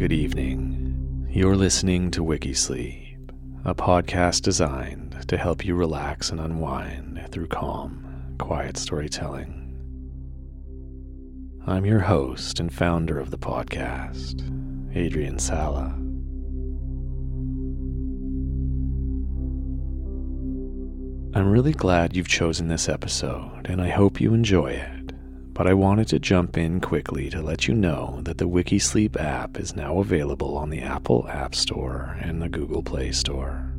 Good evening. You're listening to Wikisleep, a podcast designed to help you relax and unwind through calm, quiet storytelling. I'm your host and founder of the podcast, Adrian Sala. I'm really glad you've chosen this episode, and I hope you enjoy it but I wanted to jump in quickly to let you know that the Wikisleep app is now available on the Apple App Store and the Google Play Store.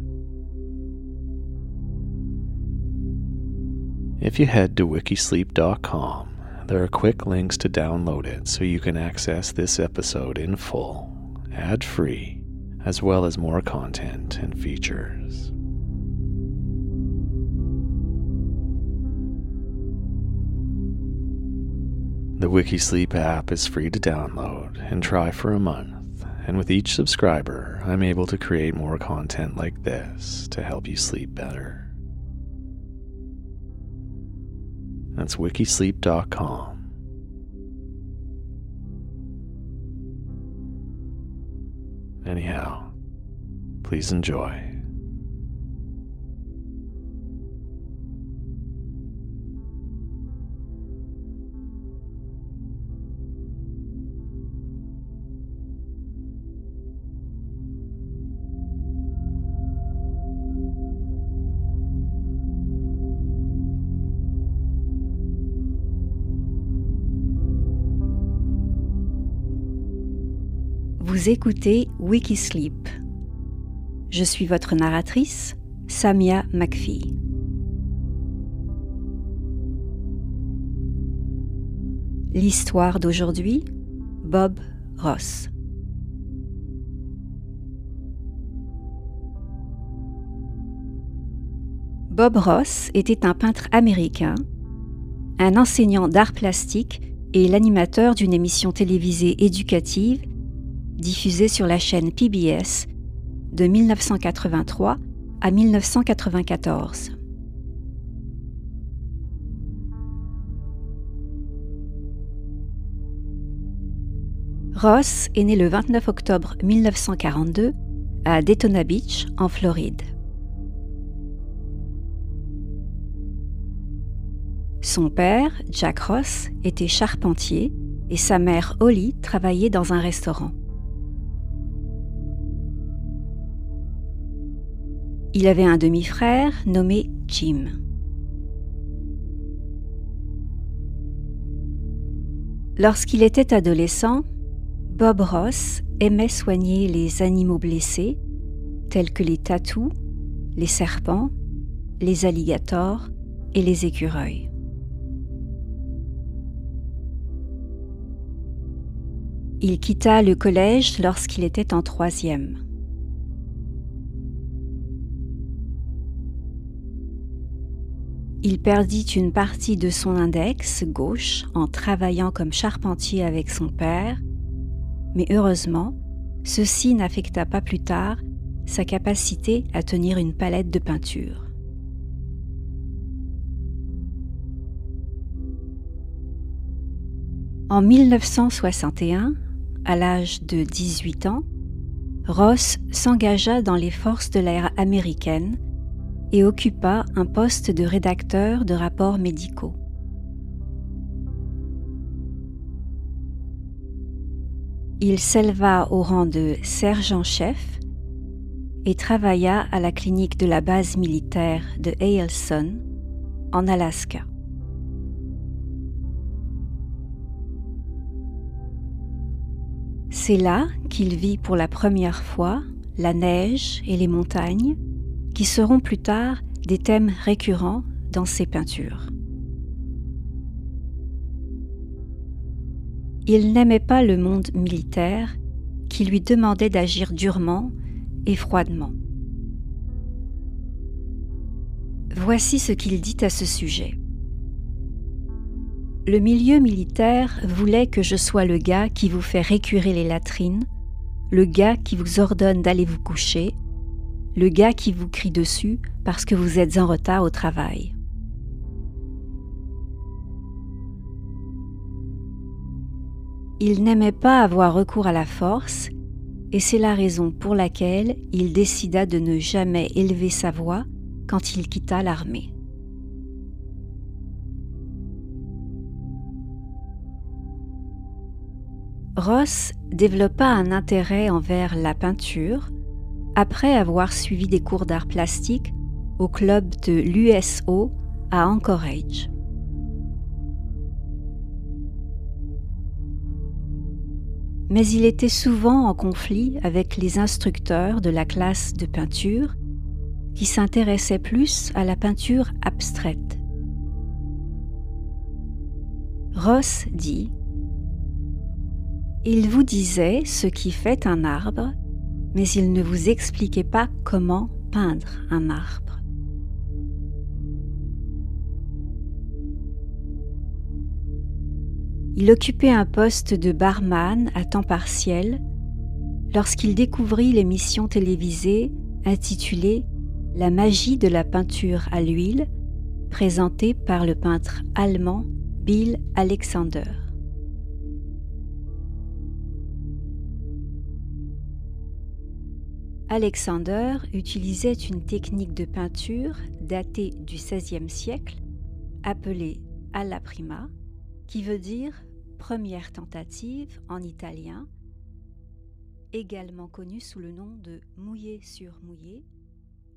If you head to wikisleep.com, there are quick links to download it so you can access this episode in full, ad free, as well as more content and features. The Wikisleep app is free to download and try for a month, and with each subscriber, I'm able to create more content like this to help you sleep better. That's wikisleep.com. Anyhow, please enjoy. Vous écoutez Wikisleep. Je suis votre narratrice, Samia McPhee. L'histoire d'aujourd'hui, Bob Ross. Bob Ross était un peintre américain, un enseignant d'art plastique et l'animateur d'une émission télévisée éducative diffusée sur la chaîne PBS de 1983 à 1994. Ross est né le 29 octobre 1942 à Daytona Beach, en Floride. Son père, Jack Ross, était charpentier et sa mère, Holly, travaillait dans un restaurant. Il avait un demi-frère nommé Jim. Lorsqu'il était adolescent, Bob Ross aimait soigner les animaux blessés, tels que les tatous, les serpents, les alligators et les écureuils. Il quitta le collège lorsqu'il était en troisième. Il perdit une partie de son index gauche en travaillant comme charpentier avec son père, mais heureusement, ceci n'affecta pas plus tard sa capacité à tenir une palette de peinture. En 1961, à l'âge de 18 ans, Ross s'engagea dans les forces de l'air américaines et occupa un poste de rédacteur de rapports médicaux. Il s'éleva au rang de sergent-chef et travailla à la clinique de la base militaire de Eielson, en Alaska. C'est là qu'il vit pour la première fois la neige et les montagnes, qui seront plus tard des thèmes récurrents dans ses peintures. Il n'aimait pas le monde militaire qui lui demandait d'agir durement et froidement. Voici ce qu'il dit à ce sujet. Le milieu militaire voulait que je sois le gars qui vous fait récurer les latrines, le gars qui vous ordonne d'aller vous coucher, le gars qui vous crie dessus parce que vous êtes en retard au travail. Il n'aimait pas avoir recours à la force et c'est la raison pour laquelle il décida de ne jamais élever sa voix quand il quitta l'armée. Ross développa un intérêt envers la peinture après avoir suivi des cours d'art plastique au club de l'USO à Anchorage. Mais il était souvent en conflit avec les instructeurs de la classe de peinture qui s'intéressaient plus à la peinture abstraite. Ross dit Il vous disait ce qui fait un arbre, mais il ne vous expliquait pas comment peindre un arbre. Il occupait un poste de barman à temps partiel lorsqu'il découvrit l'émission télévisée intitulée La magie de la peinture à l'huile, présentée par le peintre allemand Bill Alexander. Alexander utilisait une technique de peinture datée du XVIe siècle appelée alla prima, qui veut dire première tentative en italien, également connue sous le nom de mouillé sur mouillé,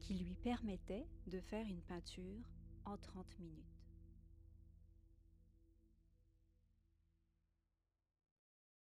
qui lui permettait de faire une peinture en 30 minutes.